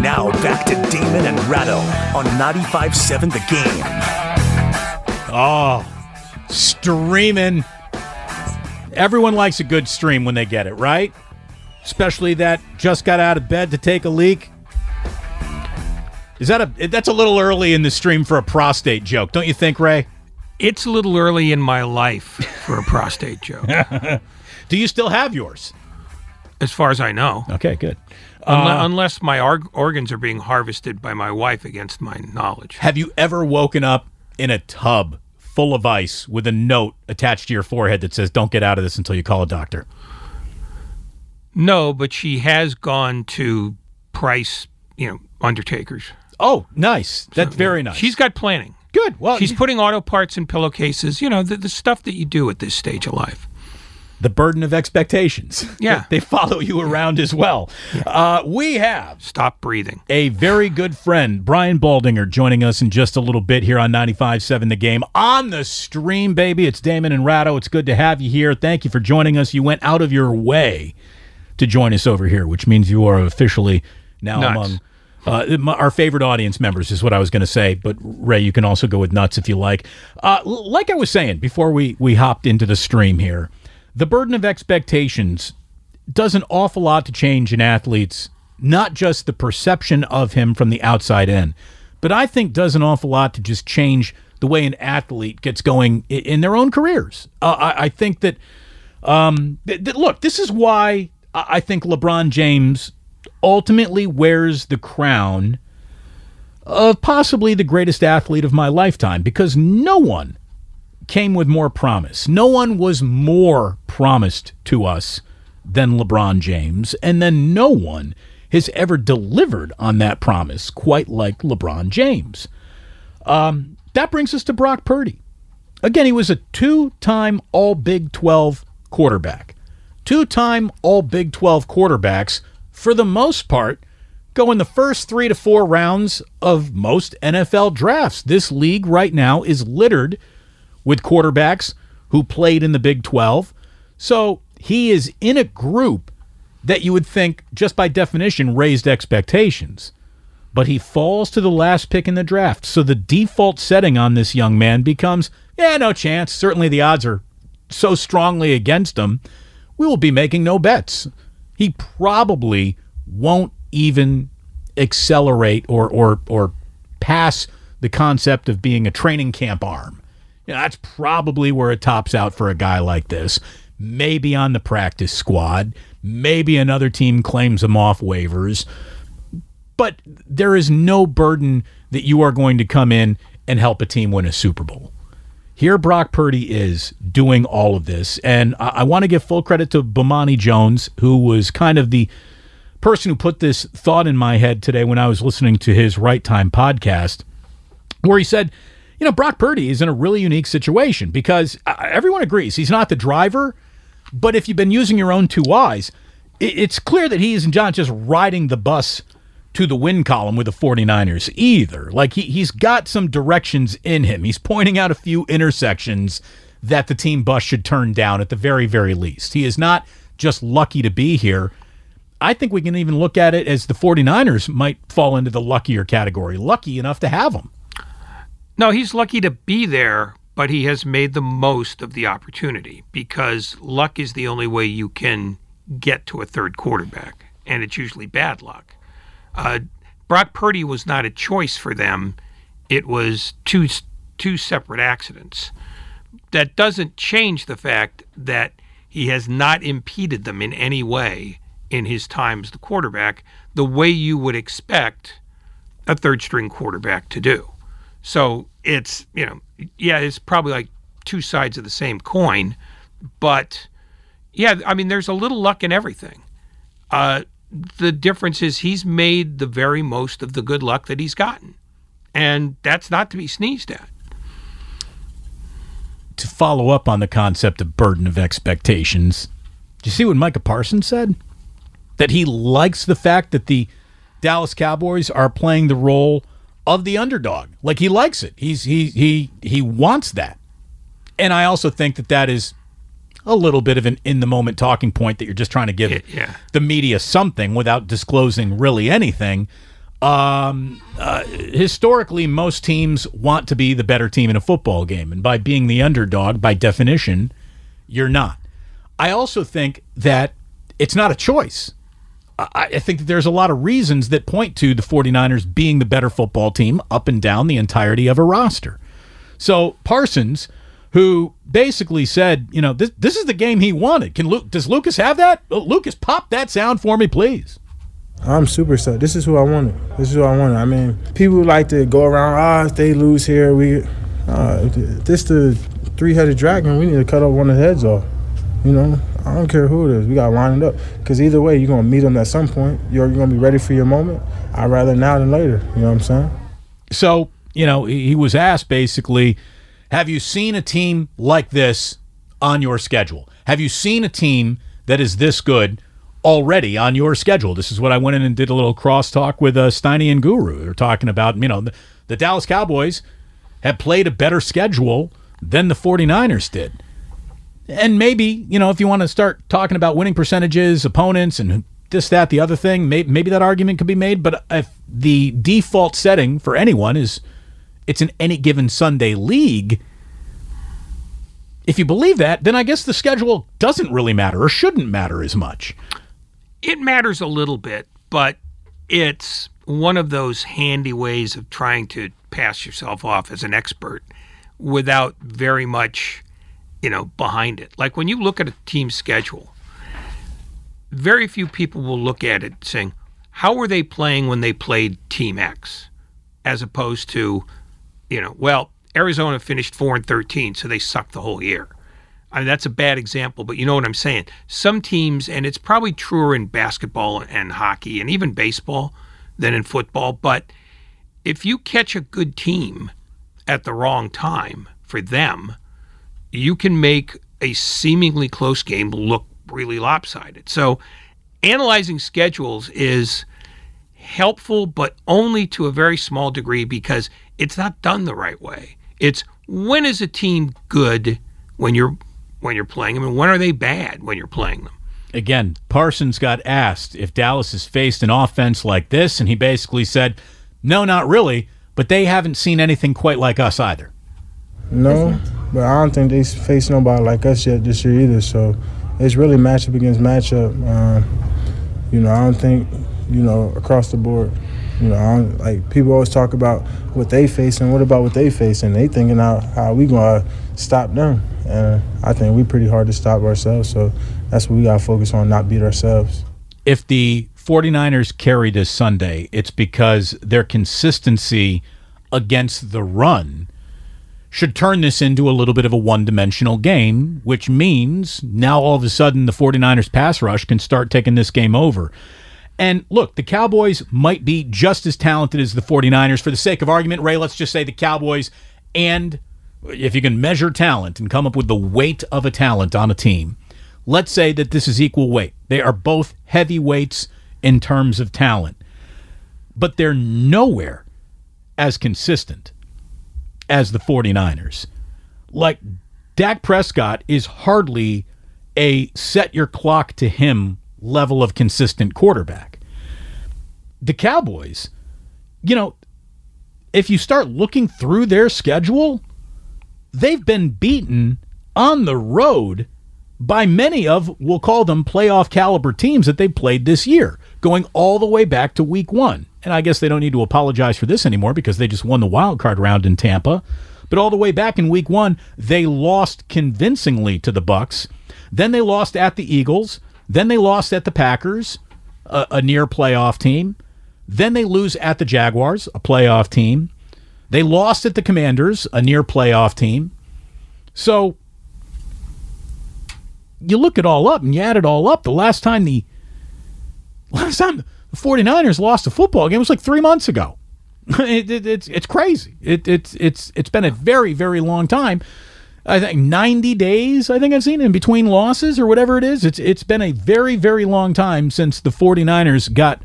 Now back to Damon and Ratto on 95.7 The Game. Oh, streaming. Everyone likes a good stream when they get it, right? Especially that just got out of bed to take a leak. Is that a that's a little early in the stream for a prostate joke, don't you think, Ray? It's a little early in my life for a prostate joke, Do you still have yours? as far as I know. Okay, good. Unle- Uh, unless my org- organs are being harvested by my wife against my knowledge. have you ever woken up in a tub full of ice with a note attached to your forehead that says "Don't get out of this until you call a doctor"? No, but she has gone to price, you know, undertakers. Oh, nice. That's very nice. She's got planning. good. Well, She's putting auto parts in pillowcases, you know, the, the stuff that you do at this stage of life. the burden of expectations. Yeah. they follow you around as well. Uh, we have Stop breathing. a very good friend, Brian Baldinger, joining us in just a little bit here on 95.7 The Game. On the stream, baby. It's Damon and Ratto. It's good to have you here. Thank you for joining us. You went out of your way to join us over here, which means you are officially now Nuts. among uh, my- our favorite audience members, is what I was going to say. But Ray, you can also go with nuts if you like. Uh, like I was saying before we, we hopped into the stream here, the burden of expectations does an awful lot to change an athlete's not just the perception of him from the outside in, but I think does an awful lot to just change the way an athlete gets going in their own careers. Uh, I, I think that, um, th- th- look, this is why I think LeBron James ultimately wears the crown of possibly the greatest athlete of my lifetime because no one came with more promise. No one was more promised to us than LeBron James, and then no one has ever delivered on that promise quite like LeBron James. Um, that brings us to Brock Purdy. Again, he was a two time All Big 12 quarterback. Two time All Big 12 quarterbacks, for the most part, go in the first three to four rounds of most NFL drafts. This league right now is littered with quarterbacks who played in the Big 12. So he is in a group that you would think, just by definition, raised expectations. But he falls to the last pick in the draft. So the default setting on this young man becomes, yeah, no chance. Certainly the odds are so strongly against him. We will be making no bets. He probably won't even accelerate or or or pass the concept of being a training camp arm. You know, that's probably where it tops out for a guy like this. Maybe on the practice squad. Maybe another team claims him off waivers. But there is no burden that you are going to come in and help a team win a Super Bowl. Here, Brock Purdy is doing all of this. And I, I want to give full credit to Bomani Jones, who was kind of the person who put this thought in my head today when I was listening to his Right Time podcast, where he said, you know, Brock Purdy is in a really unique situation because uh, everyone agrees he's not the driver, but if you've been using your own two eyes, it's clear that he isn't not just riding the bus to the win column with the 49ers either. Like he, he's got some directions in him. He's pointing out a few intersections that the team bus should turn down at the very, very least. He is not just lucky to be here. I think we can even look at it as the 49ers might fall into the luckier category, lucky enough to have him. No, he's lucky to be there, but he has made the most of the opportunity because luck is the only way you can get to a third quarterback, and it's usually bad luck. Uh, Brock Purdy was not a choice for them; it was two two separate accidents. That doesn't change the fact that he has not impeded them in any way in his time as the quarterback, the way you would expect a third string quarterback to do. So it's, you know, yeah, it's probably like two sides of the same coin, but yeah, I mean, there's a little luck in everything. Uh, the difference is he's made the very most of the good luck that he's gotten. And that's not to be sneezed at. To follow up on the concept of burden of expectations, do you see what Micah Parsons said? That he likes the fact that the Dallas Cowboys are playing the role of the underdog. Like he likes it. He's he he he wants that. And I also think that that is a little bit of an in the moment talking point that you're just trying to give Yeah, yeah. the media something without disclosing really anything. Um, uh, historically, most teams want to be the better team in a football game, and by being the underdog, by definition, you're not. I also think that it's not a choice. I, I think that there's a lot of reasons that point to the 49ers being the better football team up and down the entirety of a roster. So Parsons, who basically said, you know, this this is the game he wanted. Can Luke does Lucas have that? Oh, Lucas, pop that sound for me, please. I'm super excited. This is who I wanted. This is who I wanted. I mean, people like to go around. Ah, if they lose here, we. Uh, this the three-headed dragon. We need to cut off one of the heads off. You know, I don't care who it is. We got to line it up. Because either way, you're gonna meet them at some point. You're, you're gonna be ready for your moment. I'd rather now than later. You know what I'm saying? So, you know, he he was asked basically, have you seen a team like this on your schedule? Have you seen a team that is this good already on your schedule? This is what I went in and did a little crosstalk with uh, Steiny and Guru. They're talking about, you know, the, the Dallas Cowboys have played a better schedule than the 49ers did. And maybe, you know, if you want to start talking about winning percentages, opponents, and this, that, the other thing, maybe, maybe that argument could be made. But if the default setting for anyone is it's an any given Sunday league, if you believe that, then I guess the schedule doesn't really matter or shouldn't matter as much. It matters a little bit, but it's one of those handy ways of trying to pass yourself off as an expert without very much, you know, behind it. Like when you look at a team schedule, very few people will look at it saying, how were they playing when they played Team X? As opposed to, you know, well, Arizona finished 4 and 13, so they sucked the whole year. I mean, that's a bad example, but you know what I'm saying. Some teams, and it's probably truer in basketball and hockey and even baseball than in football, but if you catch a good team at the wrong time for them, you can make a seemingly close game look really lopsided. So, analyzing schedules is helpful, but only to a very small degree because it's not done the right way. It's when is a team good when you're when you're playing them, and when are they bad when you're playing them? Again, Parsons got asked if Dallas has faced an offense like this, and he basically said, no, not really, but they haven't seen anything quite like us either. No, but I don't think they face nobody like us yet this year either. So it's really matchup against matchup. Um, you know, I don't think you know across the board. You know, like people always talk about what they face and what about what they face, and they thinking how how we gonna stop them. And I think we pretty hard to stop ourselves. So that's what we gotta focus on, not beat ourselves. if the 49ers carry this Sunday, it's because their consistency against the run should turn this into a little bit of a one dimensional game, which means now all of a sudden the 49ers pass rush can start taking this game over. And look, the Cowboys might be just as talented as the 49ers. For the sake of argument, Ray, let's just say the Cowboys and if you can measure talent and come up with the weight of a talent on a team, let's say that this is equal weight. They are both heavyweights in terms of talent, but they're nowhere as consistent as the 49ers. Like, Dak Prescott is hardly a set your clock to him level of consistent quarterback. The Cowboys, you know, if you start looking through their schedule, they've been beaten on the road by many of, we'll call them playoff caliber teams that they played this year, going all the way back to week one. And I guess they don't need to apologize for this anymore because they just won the wild card round in Tampa. But all the way back in week one, they lost convincingly to the Bucks. Then they lost at the Eagles. Then they lost at the Packers, a, a near playoff team. Then they lose at the Jaguars, a playoff team. They lost at the Commanders, a near playoff team. So you look it all up and you add it all up. The last time the last time the 49ers lost a football game was like three months ago. it, it, it's it's crazy. It, it's it's it's been a very very long time. I think 90 days. I think I've seen in between losses or whatever it is. It's it's been a very very long time since the 49ers got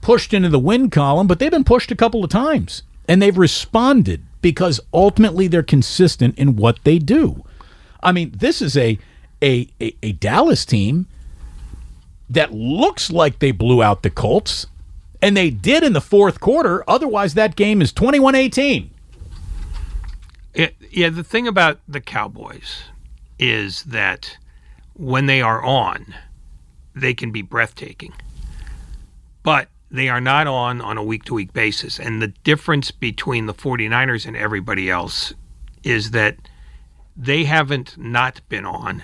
pushed into the win column, but they've been pushed a couple of times and they've responded because ultimately they're consistent in what they do. I mean, this is a a, a, a Dallas team that looks like they blew out the Colts, and they did in the fourth quarter. Otherwise, that game is 21 18. Yeah, the thing about the Cowboys is that when they are on, they can be breathtaking. But they are not on on a week to week basis. And the difference between the 49ers and everybody else is that they haven't not been on.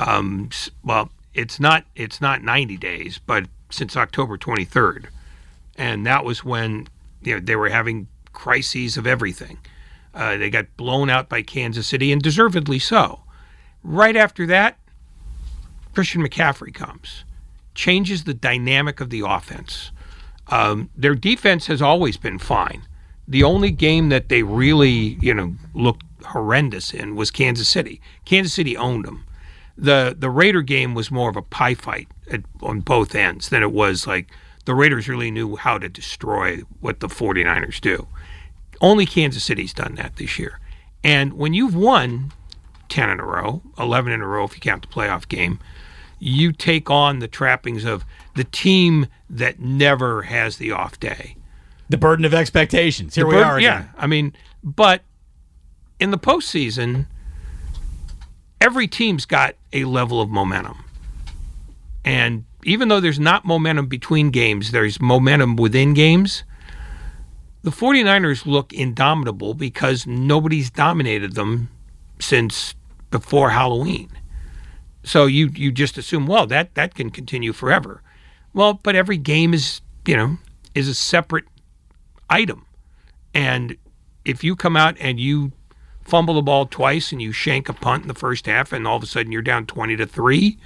Um, well, it's not it's not 90 days, but since October 23rd, and that was when you know they were having crises of everything. Uh, they got blown out by Kansas City, and deservedly so. Right after that, Christian McCaffrey comes, changes the dynamic of the offense. Um, their defense has always been fine. The only game that they really, you know, looked horrendous in was Kansas City. Kansas City owned them. The the Raider game was more of a pie fight at, on both ends than it was like the Raiders really knew how to destroy what the 49ers do. Only Kansas City's done that this year. And when you've won 10 in a row, 11 in a row if you count the playoff game, you take on the trappings of the team that never has the off day. The burden of expectations. Here The we burden- are again. Yeah, I mean, but in the postseason, every team's got a level of momentum. And even though there's not momentum between games, there's momentum within games. The 49ers look indomitable because nobody's dominated them since before Halloween. So you you just assume, well, that that can continue forever. Well, but every game is, you know, is a separate item. And if you come out and you fumble the ball twice and you shank a punt in the first half and all of a sudden you're down 20 to 3,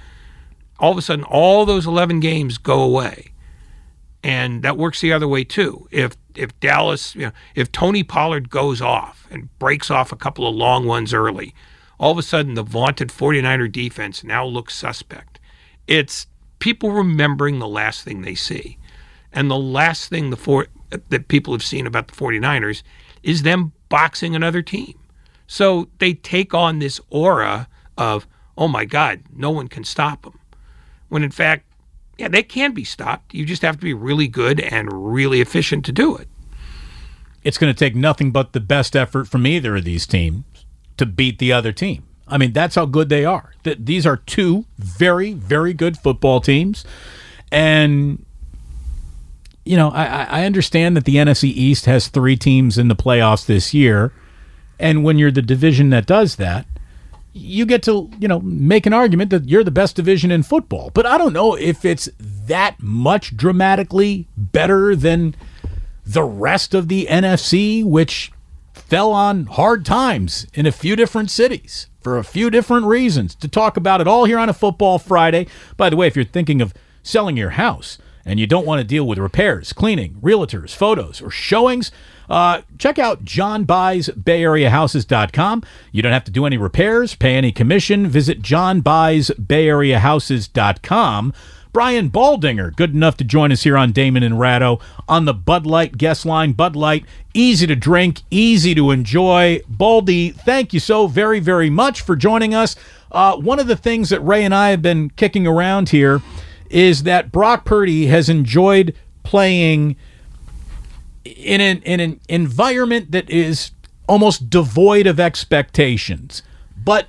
all of a sudden all those 11 games go away. And that works the other way too. If if Dallas, you know, if Tony Pollard goes off and breaks off a couple of long ones early, all of a sudden the vaunted 49er defense now looks suspect. It's people remembering the last thing they see. And the last thing the four, that people have seen about the 49ers is them boxing another team. So they take on this aura of, oh my God, no one can stop them. When in fact, yeah, they can be stopped. You just have to be really good and really efficient to do it. It's going to take nothing but the best effort from either of these teams to beat the other team. I mean, that's how good they are. Th- These are two very, very good football teams. And, you know, I, I I understand that the NFC East has three teams in the playoffs this year. And when you're the division that does that, you get to, you know, make an argument that you're the best division in football. But I don't know if it's that much dramatically better than the rest of the NFC, which fell on hard times in a few different cities for a few different reasons. To talk about it all here on a Football Friday. By the way, if you're thinking of selling your house and you don't want to deal with repairs, cleaning, realtors, photos, or showings, uh, check out John Buys BayAreaHouses.com. You don't have to do any repairs, pay any commission. Visit John Buys BayAreaHouses.com. Brian Baldinger, good enough to join us here on Damon and Ratto on the Bud Light guest line. Bud Light, easy to drink, easy to enjoy. Baldy, thank you so very, very much for joining us. Uh, one of the things that Ray and I have been kicking around here is that Brock Purdy has enjoyed playing in an in an environment that is almost devoid of expectations. But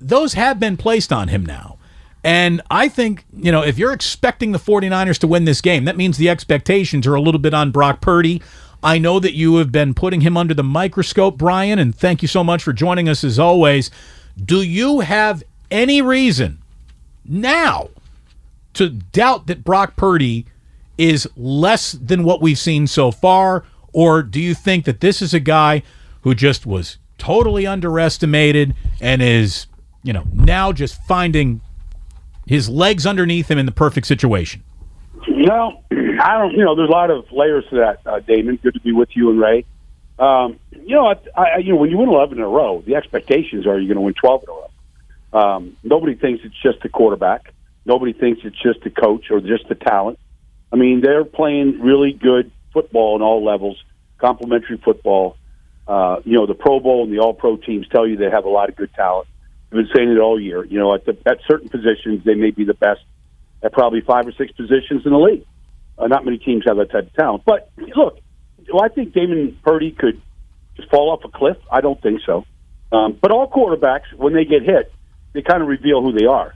those have been placed on him now. And I think, you know, if you're expecting the 49ers to win this game, that means the expectations are a little bit on Brock Purdy. I know that you have been putting him under the microscope, Brian, and thank you so much for joining us as always. Do you have any reason now to doubt that Brock Purdy is less than what we've seen so far? Or do you think that this is a guy who just was totally underestimated and is, you know, now just finding his legs underneath him in the perfect situation? No, I don't. You know, there's a lot of layers to that, uh, Damon. Good to be with you and Ray. Um, you know, I, I, you know, when you win 11 in a row, the expectations are you're going to win 12 in a row. Um, nobody thinks it's just the quarterback. Nobody thinks it's just the coach or just the talent. I mean, they're playing really good football in all levels, complementary football. Uh, you know, the Pro Bowl and the All Pro teams tell you they have a lot of good talent. I've been saying it all year. You know, at, the, at certain positions, they may be the best at probably five or six positions in the league. Uh, not many teams have that type of talent. But look, do I think Damon Purdy could just fall off a cliff? I don't think so. Um, but all quarterbacks, when they get hit, they kind of reveal who they are.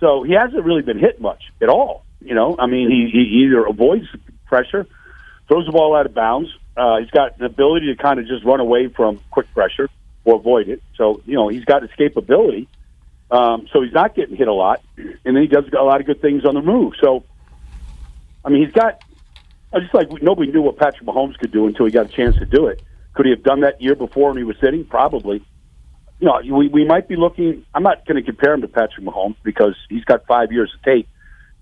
So he hasn't really been hit much at all. You know, I mean, he, he either avoids pressure, throws the ball out of bounds. Uh, he's got an ability to kind of just run away from quick pressure or avoid it. So, you know, he's got escapability. Um, so he's not getting hit a lot. And then he does a lot of good things on the move. So, I mean, he's got, just like nobody knew what Patrick Mahomes could do until he got a chance to do it. Could he have done that year before when he was sitting? Probably you know, we, we might be looking. I'm not going to compare him to Patrick Mahomes because he's got five years of tape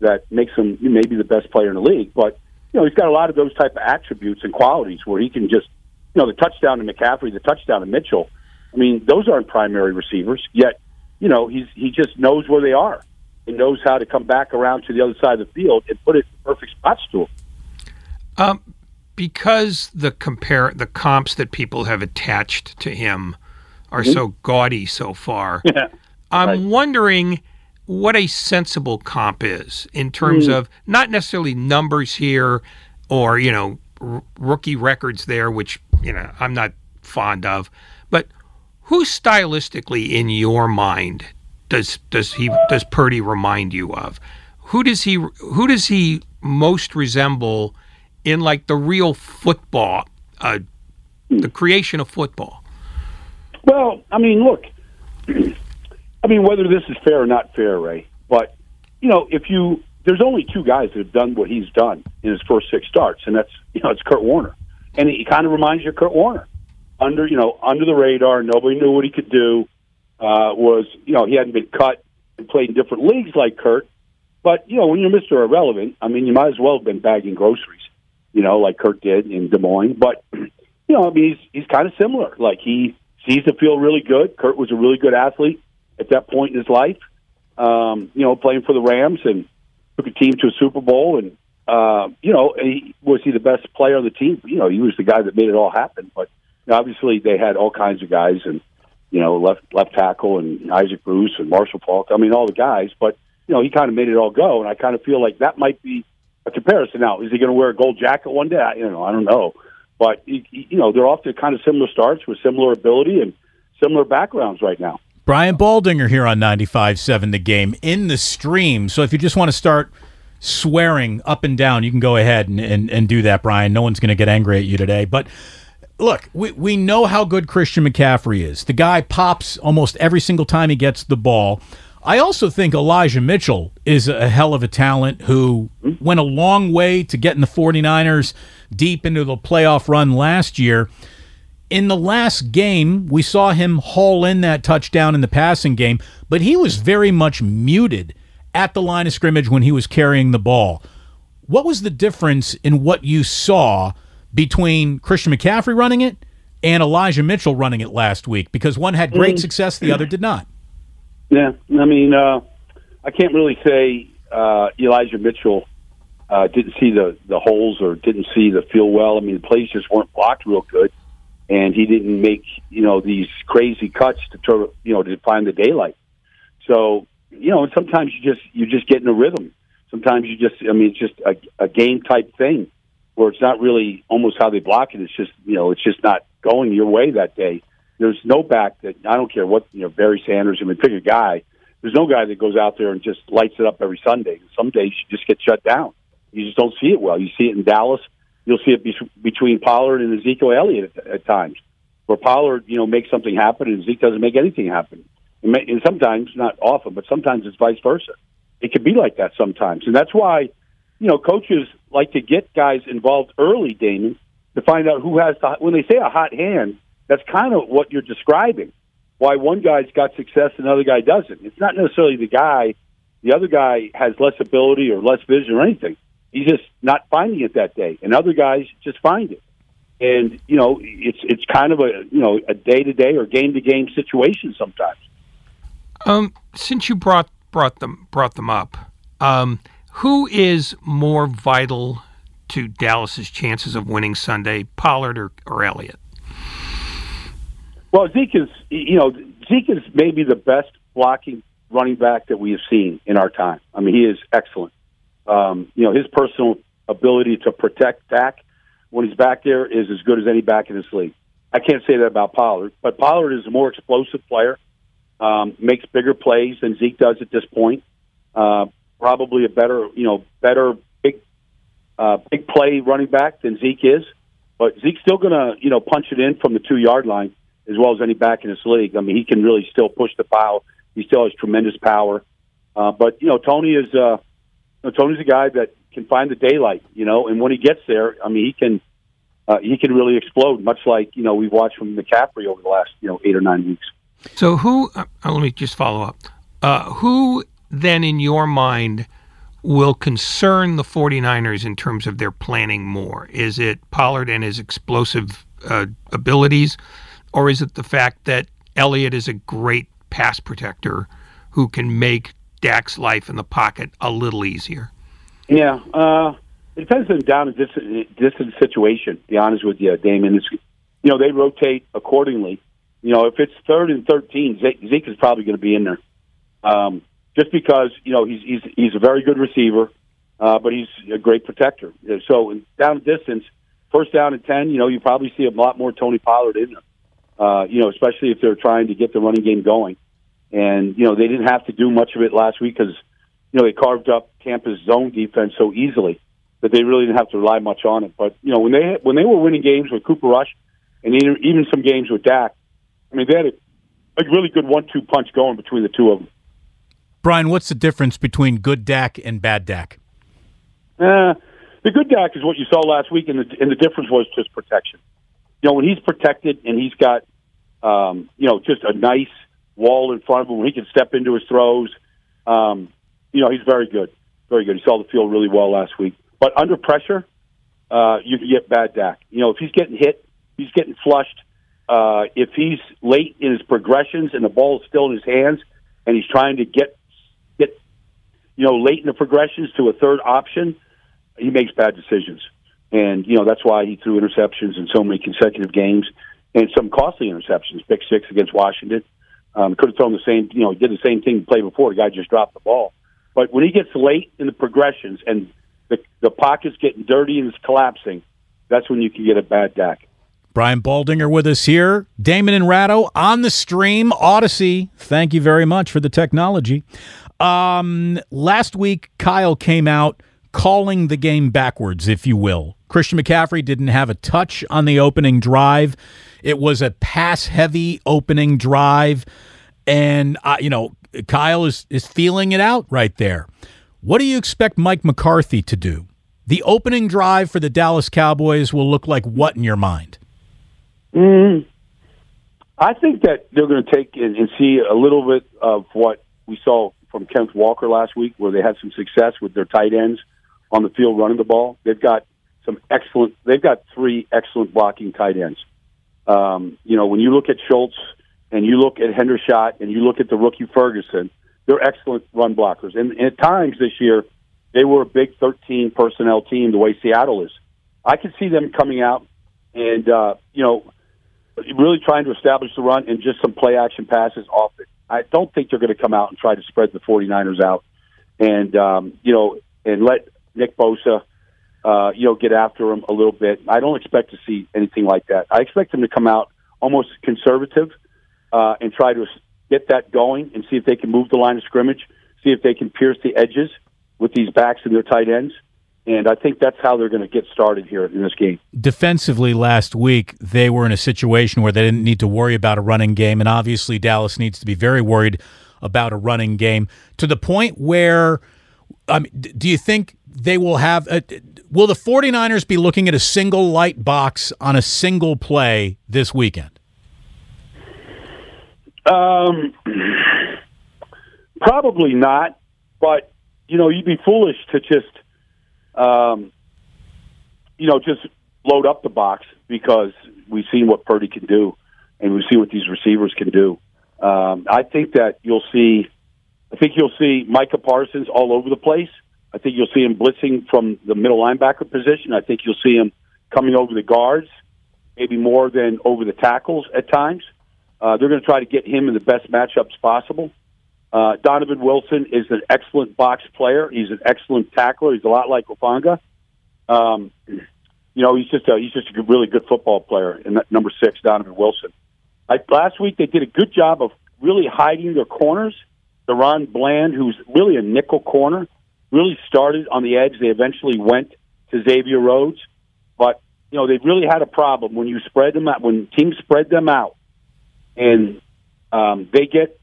that makes him maybe the best player in the league. But you know, he's got a lot of those type of attributes and qualities where he can just, you know, the touchdown to McCaffrey, the touchdown to Mitchell. I mean, those aren't primary receivers yet. You know, he's he just knows where they are and knows how to come back around to the other side of the field and put it in perfect spots to him. Um, because the compare the comps that people have attached to him are mm-hmm. so gaudy so far. Yeah. I'm right. wondering what a sensible comp is in terms mm. of not necessarily numbers here or, you know, r- rookie records there, which, you know, I'm not fond of, but who stylistically in your mind does does he does Purdy remind you of? Who does he who does he most resemble in like the real football, uh, the creation of football? Well, I mean, look, I mean, whether this is fair or not fair, Ray, but you know, if you there's only two guys that have done what he's done in his first six starts, and that's you know it's Kurt Warner, and he kind of reminds you of Kurt Warner, under you know under the radar, nobody knew what he could do. Uh, was you know he hadn't been cut and played in different leagues like Kurt, but you know when you're Mister Irrelevant, I mean you might as well have been bagging groceries, you know, like Kurt did in Des Moines. But you know, I mean he's he's kind of similar. Like he sees the field really good. Kurt was a really good athlete at that point in his life. Um, you know, playing for the Rams and took a team to a Super Bowl. And uh, you know, he, was he the best player on the team? You know, he was the guy that made it all happen. But obviously, they had all kinds of guys, and you know, left left tackle and Isaac Bruce and Marshall Faulk. I mean, all the guys. But you know, he kind of made it all go. And I kind of feel like that might be a comparison. Now, is he going to wear a gold jacket one day? I, you know, I don't know. But you know, they're off to kind of similar starts with similar ability and similar backgrounds right now. Brian Baldinger here on 95.7 The Game in the stream. So if you just want to start swearing up and down, you can go ahead and, and, and do that, Brian. No one's going to get angry at you today. But look, we, we know how good Christian McCaffrey is. The guy pops almost every single time he gets the ball. I also think Elijah Mitchell is a hell of a talent who mm-hmm. went a long way to getting the 49ers deep into the playoff run last year. In the last game, we saw him haul in that touchdown in the passing game, but he was very much muted at the line of scrimmage when he was carrying the ball. What was the difference in what you saw between Christian McCaffrey running it and Elijah Mitchell running it last week? Because one had great mm. success, the other did not. Yeah, I mean, uh, I can't really say uh, Elijah Mitchell uh, didn't see the the holes or didn't see the field well. I mean, the plays just weren't blocked real good, and he didn't make you know these crazy cuts to try, you know to find the daylight. So you know, sometimes you just you just get in a rhythm. Sometimes you just I mean, it's just a, a game type thing. where it's not really almost how they block it. It's just you know it's just not going your way that day. There's no back that I don't care what you know Barry Sanders. I mean, pick a guy. There's no guy that goes out there and just lights it up every Sunday. Some days you just get shut down. You just don't see it well. You see it in Dallas. You'll see it be- between Pollard and Ezekiel Elliott at, at times, where Pollard you know makes something happen and Zeke doesn't make anything happen. And, may, and sometimes, not often, but sometimes it's vice versa. It can be like that sometimes, and that's why you know coaches like to get guys involved early, Damon, to find out who has the. When they say a hot hand, that's kind of what you're describing. Why one guy's got success and another guy doesn't. It's not necessarily the guy. The other guy has less ability or less vision or anything. He's just not finding it that day, and other guys just find it. And you know, it's it's kind of a you know a day to day or game to game situation sometimes. Um, since you brought brought them brought them up, um, who is more vital to Dallas's chances of winning Sunday, Pollard or, or Elliott? Well, Zeke is you know Zeke is maybe the best blocking running back that we have seen in our time. I mean, he is excellent. Um, you know, his personal ability to protect Dak when he's back there is as good as any back in this league. I can't say that about Pollard, but Pollard is a more explosive player, um, makes bigger plays than Zeke does at this point. Uh, probably a better, you know, better big, uh, big play running back than Zeke is. But Zeke's still going to, you know, punch it in from the two yard line as well as any back in this league. I mean, he can really still push the pile. He still has tremendous power. Uh, but you know, Tony is uh, know, Tony's a guy that can find the daylight. You know, and when he gets there, I mean, he can uh, he can really explode, much like you know we've watched from McCaffrey over the last you know eight or nine weeks. So who? Uh, let me just follow up. Uh, who then, in your mind, will concern the 49ers in terms of their planning more? Is it Pollard and his explosive uh, abilities, or is it the fact that Elliott is a great pass protector who can make Dak's life in the pocket a little easier? Yeah, uh, it depends on down and distant situation. To be honest with you, Damon, it's, you know they rotate accordingly. You know, if it's third and thirteen, Zeke, Zeke is probably going to be in there, um, just because you know he's he's he's a very good receiver, uh, but he's a great protector. So in down distance, first down and ten, you know, you probably see a lot more Tony Pollard in there. Uh, you know, especially if they're trying to get the running game going. And you know, they didn't have to do much of it last week because you know they carved up Tampa's zone defense so easily that they really didn't have to rely much on it. But you know, when they when they were winning games with Cooper Rush, and even even some games with Dak, I mean, they had a, a really good one-two punch going between the two of them. Brian, what's the difference between good Dak and bad Dak? Uh, the good Dak is what you saw last week, and the, and the difference was just protection. You know, when he's protected and he's got, um, you know, just a nice wall in front of him where he can step into his throws, um, you know, he's very good. Very good. He saw the field really well last week. But under pressure, uh, you can get bad Dak. You know, if he's getting hit, he's getting flushed. Uh, if he's late in his progressions and the ball is still in his hands, and he's trying to get get, you know, late in the progressions to a third option, he makes bad decisions. And you know that's why he threw interceptions in so many consecutive games, and some costly interceptions. Pick six against Washington. Um, could have thrown the same. You know, he did the same thing play before. The guy just dropped the ball. But when he gets late in the progressions and the the pocket's getting dirty and it's collapsing, that's when you can get a bad Dak. Brian Baldinger with us here. Damon and Ratto on the stream, Audacy. Thank you very much for the technology. Um, last week, Kyle came out calling the game backwards, if you will. Christian McCaffrey didn't have a touch on the opening drive. It was a pass heavy opening drive. And, uh, you know, Kyle is, is feeling it out right there. What do you expect Mike McCarthy to do? The opening drive for the Dallas Cowboys will look like what in your mind? Mm, I think that they're going to take and, and see a little bit of what we saw from Kenneth Walker last week, where they had some success with their tight ends on the field running the ball. They've got some excellent. They've got three excellent blocking tight ends. Um, you know, when you look at Schultz and you look at Hendershot and you look at the rookie Ferguson, they're excellent run blockers. And, and at times this year, they were a big 13 personnel team the way Seattle is. I could see them coming out and uh, you know really trying to establish the run and just some play action passes off it. I don't think they're going to come out and try to spread the 49ers out and um, you know and let Nick Bosa uh, you know, get after him a little bit. I don't expect to see anything like that. I expect them to come out almost conservative uh, and try to get that going and see if they can move the line of scrimmage, see if they can pierce the edges with these backs and their tight ends. And I think that's how they're going to get started here in this game. Defensively, last week, they were in a situation where they didn't need to worry about a running game. And obviously, Dallas needs to be very worried about a running game to the point where, I mean, do you think they will have, a, will the 49ers be looking at a single light box on a single play this weekend? Um, probably not, but you know, you'd be foolish to just, um, you know, just load up the box because we've seen what Purdy can do, and we've seen what these receivers can do. Um, I think that you'll see, I think you'll see Micah Parsons all over the place. I think you'll see him blitzing from the middle linebacker position. I think you'll see him coming over the guards, maybe more than over the tackles at times. Uh, they're going to try to get him in the best matchups possible. Uh, Donovan Wilson is an excellent box player. He's an excellent tackler. He's a lot like Hufanga. Um, you know, he's just a he's just a really good football player. And number six, Donovan Wilson. I, last week they did a good job of really hiding their corners. DaRon Bland, who's really a nickel corner, really started on the edge. They eventually went to Xavier Rhodes, but you know they've really had a problem when you spread them out. When teams spread them out, and um, they get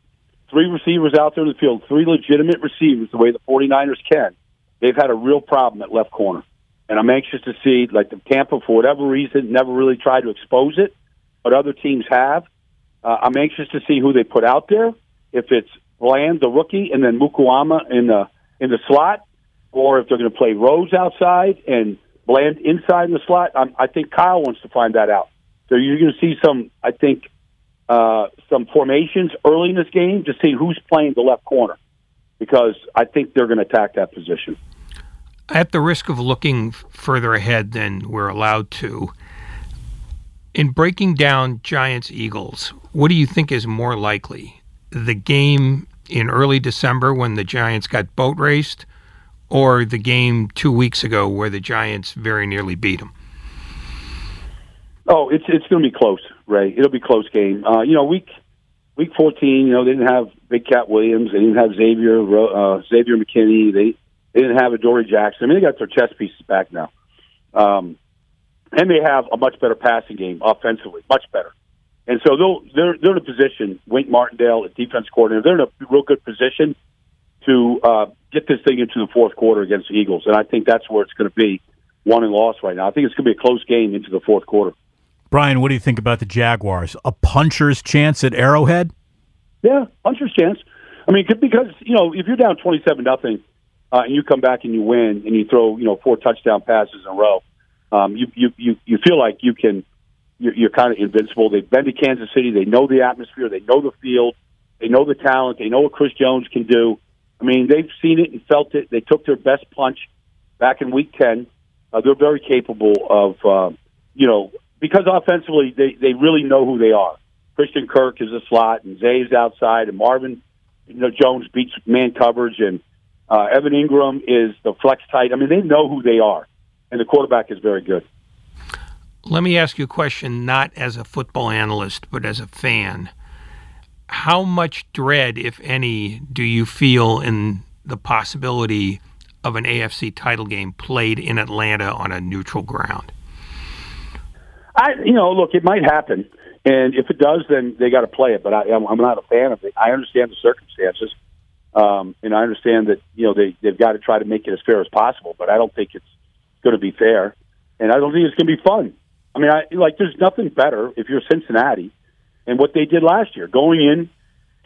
three receivers out there in the field, three legitimate receivers, the way the 49ers can, they've had a real problem at left corner. And I'm anxious to see, like the Tampa, for whatever reason, never really tried to expose it, but other teams have. Uh, I'm anxious to see who they put out there. If it's Bland, the rookie, and then Mukuamu in the in the slot, or if they're going to play Rhodes outside and Bland inside in the slot. I'm, I think Kyle wants to find that out. So you're going to see some, I think, uh, some formations early in this game to see who's playing the left corner because I think they're going to attack that position. At the risk of looking further ahead than we're allowed to, in breaking down Giants Eagles, what do you think is more likely? The game in early December when the Giants got boat raced, or the game two weeks ago where the Giants very nearly beat them? Oh, it's it's going to be close, Ray. It'll be close game. Uh, you know, week week fourteen, you know, they didn't have Big Cat Williams, they didn't have Xavier uh, Xavier McKinney, they they didn't have Adoree Jackson. I mean, they got their chess pieces back now, um, and they have a much better passing game offensively, much better. And so they'll they're they're in a position. Wink Martindale, a defense coordinator, they're in a real good position to uh, get this thing into the fourth quarter against the Eagles, and I think that's where it's going to be, won and lost right now. I think it's going to be a close game into the fourth quarter. Brian, what do you think about the Jaguars? A puncher's chance at Arrowhead? Yeah, puncher's chance. I mean, because you know, if you're down twenty-seven nothing, uh, and you come back and you win, and you throw you know four touchdown passes in a row, um, you you you you feel like you can. You're, kind of invincible. They've been to Kansas City. They know the atmosphere. They know the field. They know the talent. They know what Chris Jones can do. I mean, they've seen it and felt it. They took their best punch back in Week Ten. Uh, they're very capable of, uh, you know, because offensively they they really know who they are. Christian Kirk is a slot, and Zay's outside, and Marvin, you know, Jones beats man coverage, and uh, Evan Engram is the flex tight. I mean, they know who they are, and the quarterback is very good. Let me ask you a question, not as a football analyst, but as a fan. How much dread, if any, do you feel in the possibility of an AFC title game played in Atlanta on a neutral ground? I, you know, look, it might happen, and if it does, then they got to play it. But I, I'm, I'm not a fan of it. I understand the circumstances, um, and I understand that you know they they've got to try to make it as fair as possible. But I don't think it's going to be fair, and I don't think it's going to be fun. I mean, I like there's nothing better if you're Cincinnati and what they did last year, going in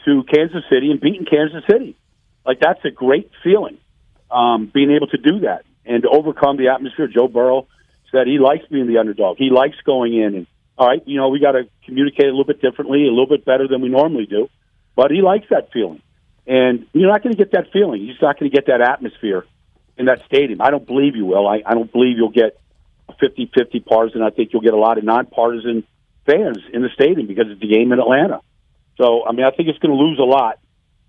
to Kansas City and beating Kansas City. Like that's a great feeling, um, being able to do that and to overcome the atmosphere. Joe Burrow said he likes being the underdog. He likes going in and all right, you know, we got to communicate a little bit differently, a little bit better than we normally do. But he likes that feeling, and you're not going to get that feeling. Just not going to get that atmosphere in that stadium. I don't believe you will. I, I don't believe you'll get 50-50 partisan. I think you'll get a lot of nonpartisan fans in the stadium because it's the game in Atlanta. So, I mean, I think it's going to lose a lot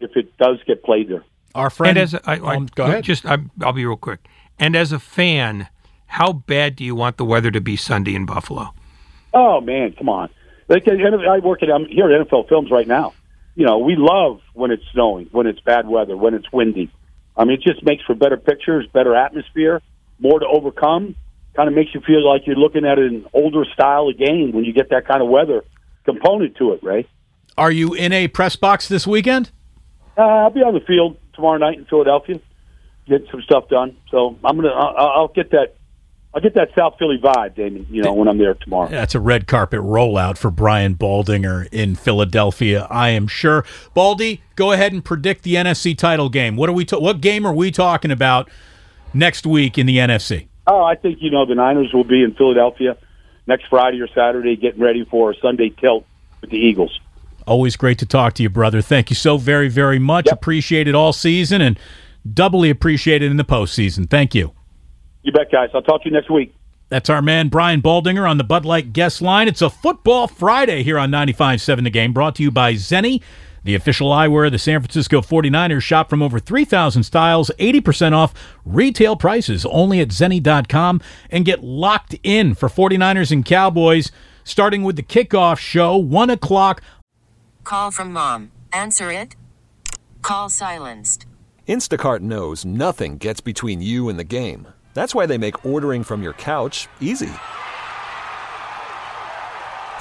if it does get played there. Our friend, and as a, I, I, um, go ahead. Just, I, I'll be real quick. And as a fan How bad do you want the weather to be Sunday in Buffalo? Oh man, come on! Like I work at I'm here at NFL Films right now. You know, we love when it's snowing, when it's bad weather, when it's windy. I mean, it just makes for better pictures, better atmosphere, more to overcome. Kind of makes you feel like you're looking at an older style of game when you get that kind of weather component to it, Ray. Are you in a press box this weekend? Uh, I'll be on the field tomorrow night in Philadelphia, get some stuff done. So I'm gonna, I'll, I'll get that I'll get that South Philly vibe, Damon, you know, when I'm there tomorrow. That's a red carpet rollout for Brian Baldinger in Philadelphia, I am sure. Baldy, go ahead and predict the NFC title game. What are we ta- what game are we talking about next week in the NFC? Oh, I think you know the Niners will be in Philadelphia next Friday or Saturday getting ready for a Sunday tilt with the Eagles. Always great to talk to you, brother. Thank you so very, very much. Yep. Appreciate it all season and doubly appreciate it in the postseason. Thank you. You bet, guys. I'll talk to you next week. That's our man Brian Baldinger on the Bud Light guest line. It's a football Friday here on 95.7 The Game, brought to you by Zenni, the official eyewear of the San Francisco 49ers. Shop from over 3,000 styles, 80% off retail prices only at Zenni.com, and get locked in for 49ers and Cowboys, starting with the kickoff show, 1 o'clock. Call from mom. Answer it. Call silenced. Instacart knows nothing gets between you and the game. That's why they make ordering from your couch easy.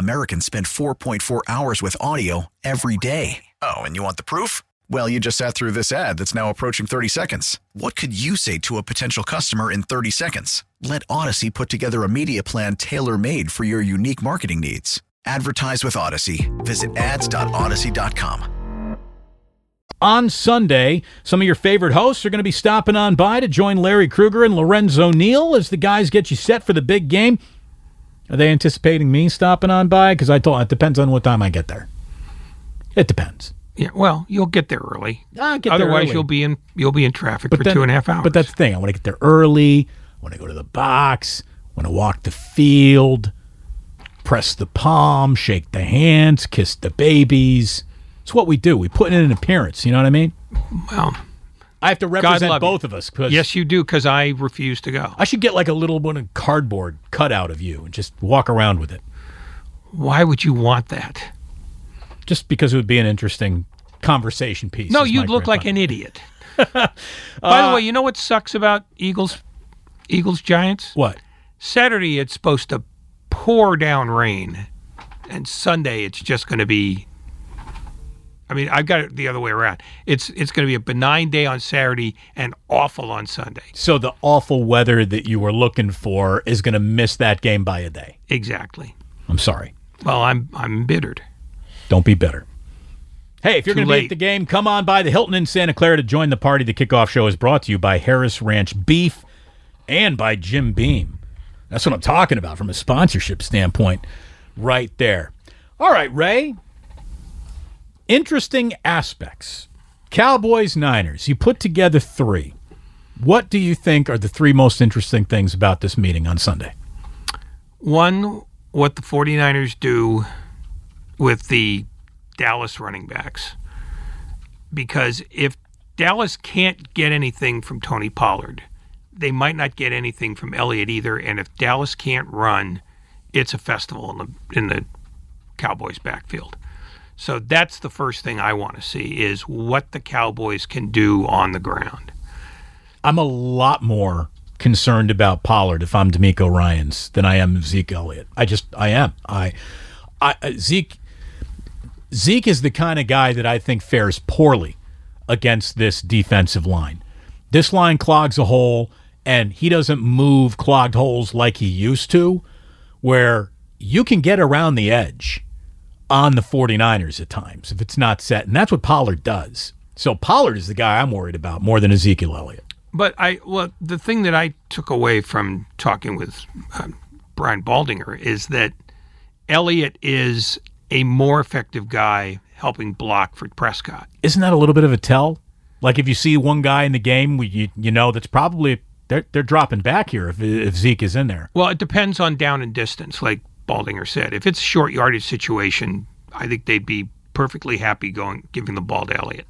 Americans spend 4.4 hours with audio every day. Oh, and you want the proof? Well, you just sat through this ad that's now approaching 30 seconds. What could you say to a potential customer in 30 seconds? Let Audacy put together a media plan tailor made for your unique marketing needs. Advertise with Audacy. Visit ads.audacy.com. On Sunday, some of your favorite hosts are going to be stopping on by to join Larry Krueger and Lorenzo Neal as the guys get you set for the big game. Are they anticipating me stopping on by? Because I told it depends on what time I get there. It depends. Yeah, well, you'll get there early. I'll get Otherwise, there early. you'll be in you'll be in traffic But for then- two and a half hours. But that's the thing. I want to get there early. I want to go to the box. I want to walk the field, press the palm, shake the hands, kiss the babies. It's what we do. We put in an appearance. You know what I mean? well, I have to represent love you. both of us. yes, you do, because I refuse to go. I should get like a little one of cardboard cut out of you and just walk around with it. Why would you want that? Just because it would be an interesting conversation piece. No, you'd look like an idiot. By the way, you know what sucks about Eagles, Eagles Giants? What? Saturday it's supposed to pour down rain, and Sunday it's just going to be. I mean, I've got it the other way around. It's it's going to be a benign day on Saturday and awful on Sunday. So the awful weather that you were looking for is going to miss that game by a day. Exactly. I'm sorry. Well, I'm I'm embittered. Don't be bitter. Hey, if you're going to be at the game, come on by the Hilton in Santa Clara to join the party. The kickoff show is brought to you by Harris Ranch Beef and by Jim Beam. That's what I'm talking about from a sponsorship standpoint, right there. All right, Ray. Interesting aspects. Cowboys, Niners. You put together three. What do you think are the three most interesting things about this meeting on Sunday? One, what the 49ers do with the Dallas running backs. Because if Dallas can't get anything from Tony Pollard, they might not get anything from Elliott either. And if Dallas can't run, it's a festival in the in the Cowboys backfield. So that's the first thing I want to see is what the Cowboys can do on the ground. I'm a lot more concerned about Pollard if I'm DeMeco Ryans than I am Zeke Elliott. I just I am. I, I uh, Zeke Zeke is the kind of guy that I think fares poorly against this defensive line. This line clogs a hole and he doesn't move clogged holes like he used to where you can get around the edge on the 49ers at times if it's not set and that's what Pollard does. So Pollard is the guy I'm worried about more than Ezekiel Elliott. But I well, the thing that I took away from talking with um, Brian Baldinger is that Elliott is a more effective guy helping block for Prescott. isn't that a little bit of a tell? Like if you see one guy in the game, you you know that's probably they're they're dropping back here if if Zeke is in there. Well, it depends on down and distance, like Baldinger said. If it's a short yardage situation, I think they'd be perfectly happy going giving the ball to Elliott.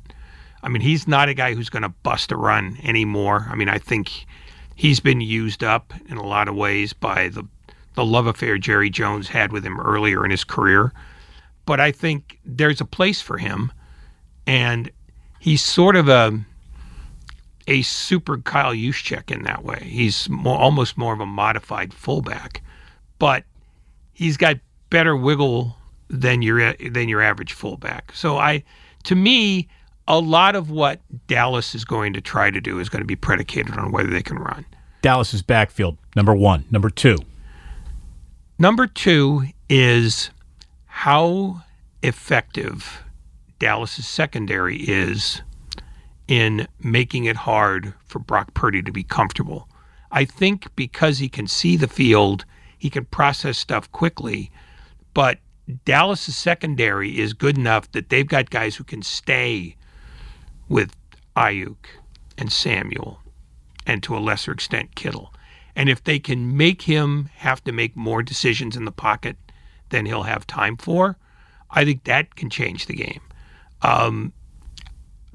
I mean, he's not a guy who's going to bust a run anymore. I mean, I think he's been used up in a lot of ways by the the love affair Jerry Jones had with him earlier in his career. But I think there's a place for him, and he's sort of a a super Kyle Juszczyk in that way. He's more, almost more of a modified fullback, but he's got better wiggle than your than your average fullback. So I, to me, a lot of what Dallas is going to try to do is going to be predicated on whether they can run. Dallas's backfield number one, number two. Number two is how effective Dallas's secondary is in making it hard for Brock Purdy to be comfortable. I think because he can see the field, he can process stuff quickly, but Dallas's secondary is good enough that they've got guys who can stay with Aiyuk and Samuel and to a lesser extent Kittle. And if they can make him have to make more decisions in the pocket than he'll have time for, I think that can change the game. Um,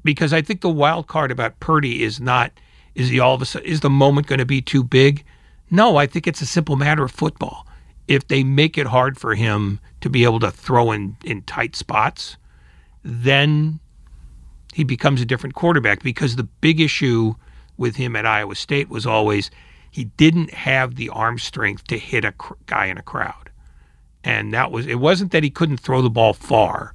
because I think the wild card about Purdy is not is he all of a sudden is the moment going to be too big? No, I think it's a simple matter of football. If they make it hard for him to be able to throw in in tight spots, then he becomes a different quarterback because the big issue with him at Iowa State was always he didn't have the arm strength to hit a cr- guy in a crowd. And that was it wasn't that he couldn't throw the ball far.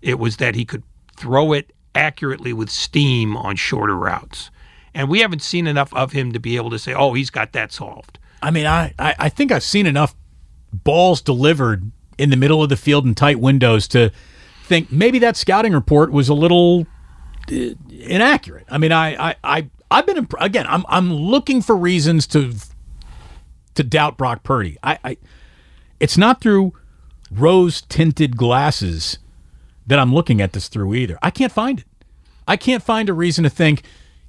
It was that he could throw it accurately with steam on shorter routes. And we haven't seen enough of him to be able to say, "Oh, he's got that solved." I mean, I, I, I think I've seen enough balls delivered in the middle of the field in tight windows to think maybe that scouting report was a little uh, inaccurate. I mean, I, I, I I've been imp- again. I'm I'm looking for reasons to to doubt Brock Purdy. I, I it's not through rose tinted glasses that I'm looking at this through either. I can't find it. I can't find a reason to think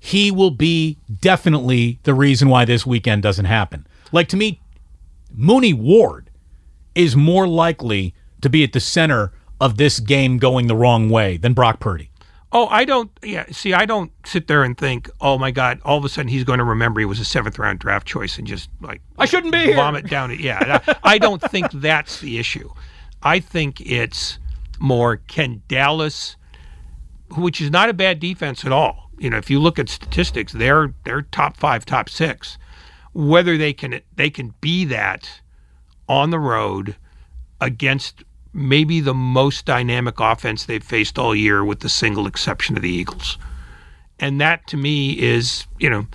he will be definitely the reason why this weekend doesn't happen. Like to me, Mooney Ward is more likely to be at the center of this game going the wrong way than Brock Purdy. Oh, I don't. Yeah, see, I don't sit there and think, "Oh my God!" All of a sudden, he's going to remember he was a seventh round draft choice and just like I shouldn't be here. vomit down it. Yeah, I I don't think that's the issue. I think it's more can Dallas, which is not a bad defense at all. You know, if you look at statistics, they're they're top five, top six. Whether they can they can be that on the road against maybe the most dynamic offense they've faced all year, with the single exception of the Eagles. And that to me is, you know,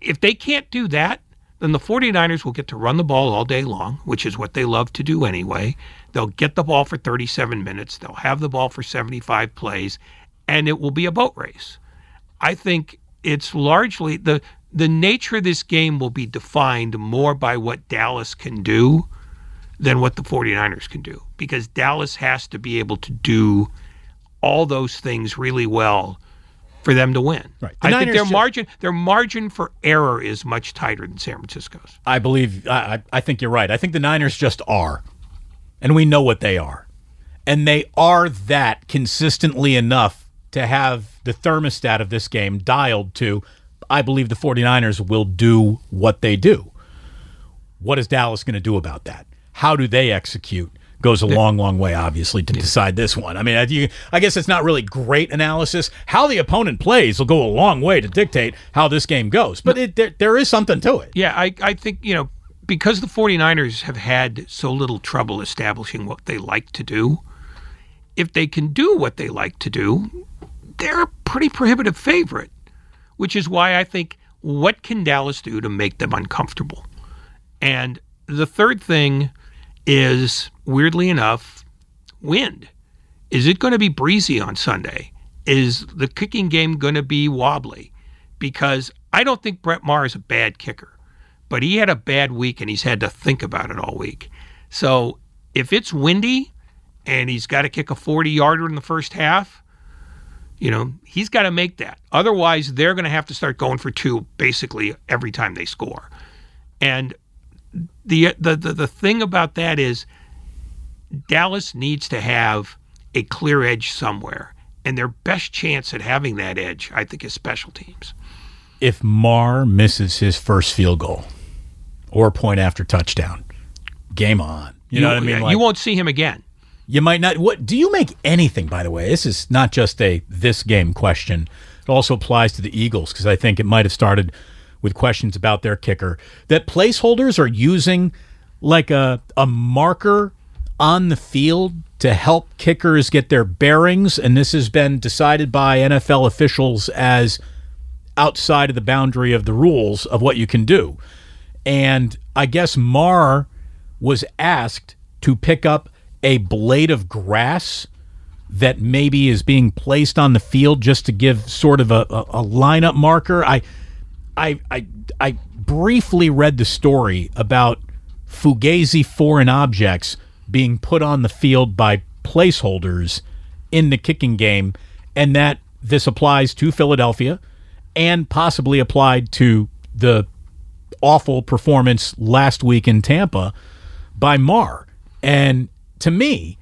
if they can't do that, then the 49ers will get to run the ball all day long, which is what they love to do anyway. They'll get the ball for 37 minutes. They'll have the ball for 75 plays, and it will be a boat race. I think it's largely the the nature of this game will be defined more by what Dallas can do than what the 49ers can do because Dallas has to be able to do all those things really well for them to win. Right. The I Niners think their ju- margin their margin for error is much tighter than San Francisco's. I believe. I I think you're right. I think the Niners just are, and we know what they are, and they are that consistently enough to have the thermostat of this game dialed to. I believe the 49ers will do what they do. What is Dallas going to do about that? How do they execute? Goes a long, long way, obviously, to decide this one. I mean, I, guess it's not really great analysis. How the opponent plays will go a long way to dictate how this game goes. But it, there, there is something to it. Yeah, I, I think, you know, because the 49ers have had so little trouble establishing what they like to do, if they can do what they like to do, they're a pretty prohibitive favorite, which is why I think what can Dallas do to make them uncomfortable? And the third thing is, weirdly enough, wind. Is it going to be breezy on Sunday? Is the kicking game going to be wobbly? Because I don't think Brett Maher is a bad kicker, but he had a bad week and he's had to think about it all week. So if it's windy and he's got to kick a 40 yarder in the first half, you know, he's got to make that. Otherwise, they're going to have to start going for two basically every time they score. And the, the the the thing about that is Dallas needs to have a clear edge somewhere, and their best chance at having that edge, I think, is special teams. if Maher misses his first field goal or point after touchdown, game on. You, know what I mean? Like, you won't see him again. You might not. What do you make anything? By the way, this is not just a this game question. It also applies to the Eagles because I think it might have started with questions about their kicker that placeholders are using like a a marker on the field to help kickers get their bearings, and this has been decided by NFL officials as outside of the boundary of the rules of what you can do. And I guess Maher was asked to pick up a blade of grass that maybe is being placed on the field just to give sort of a, a, a lineup marker. I, I, I, I briefly read the story about Fugazi foreign objects being put on the field by placeholders in the kicking game, and that this applies to Philadelphia and possibly applied to the awful performance last week in Tampa by Maher. And to me,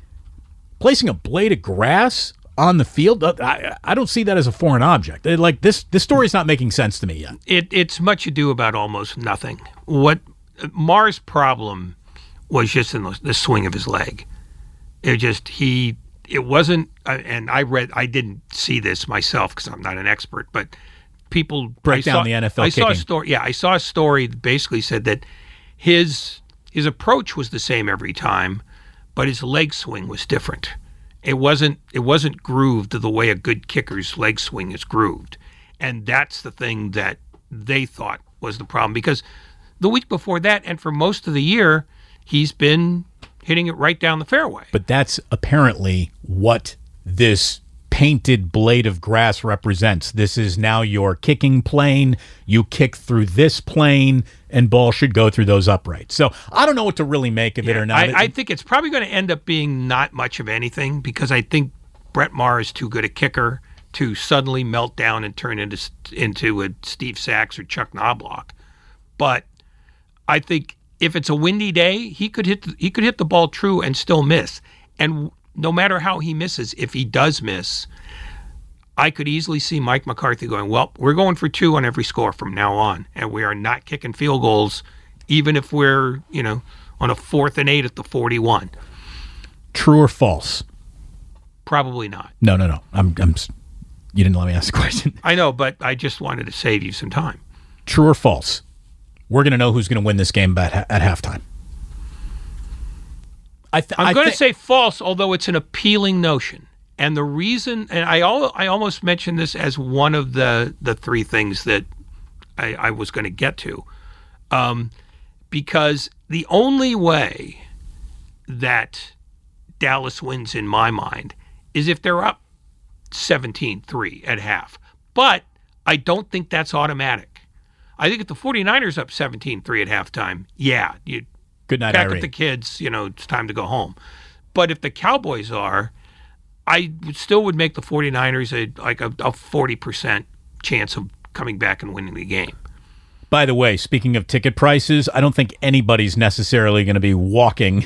placing a blade of grass on the field, uh, I, I don't see that as a foreign object. Like this, this story's not making sense to me yet. It, it's much ado about almost nothing. What Maher's problem was just in the, the swing of his leg. It just he it wasn't, uh, and I read I didn't see this myself because I'm not an expert, but people Break I down saw, the NFL I saw a story. Yeah, I saw a story that basically said that his his approach was the same every time, but his leg swing was different. It wasn't it wasn't grooved the way a good kicker's leg swing is grooved, and that's the thing that they thought was the problem because the week before that and for most of the year he's been hitting it right down the fairway. But that's apparently what this painted blade of grass represents. This is now your kicking plane. You kick through this plane, and ball should go through those uprights. So I don't know what to really make of it or not. I, I think it's probably going to end up being not much of anything because I think Brett Maher is too good a kicker to suddenly melt down and turn into into a Steve Sax or Chuck Knoblauch. But I think if it's a windy day, he could hit the, he could hit the ball true and still miss. And no matter how he misses, if he does miss, I could easily see Mike McCarthy going, "Well, we're going for two on every score from now on, and we are not kicking field goals, even if we're you know on a fourth and eight at the forty-one." True or false? Probably not. No, no, no. I'm, I'm. You didn't let me ask the question. I know, but I just wanted to save you some time. True or false? We're going to know who's going to win this game at, at halftime. I th- I'm going to say false, although it's an appealing notion. And the reason, and I al- I almost mentioned this as one of the the three things that I, I was going to get to, um, because the only way that Dallas wins in my mind is if they're up 17-3 at half. But I don't think that's automatic. I think if the 49ers up 17-3 at halftime, yeah, you Good night, back Irene. up the kids, you know, it's time to go home. But if the Cowboys are, I still would make the 49ers a like a, a 40% chance of coming back and winning the game. By the way, speaking of ticket prices, I don't think anybody's necessarily going to be walking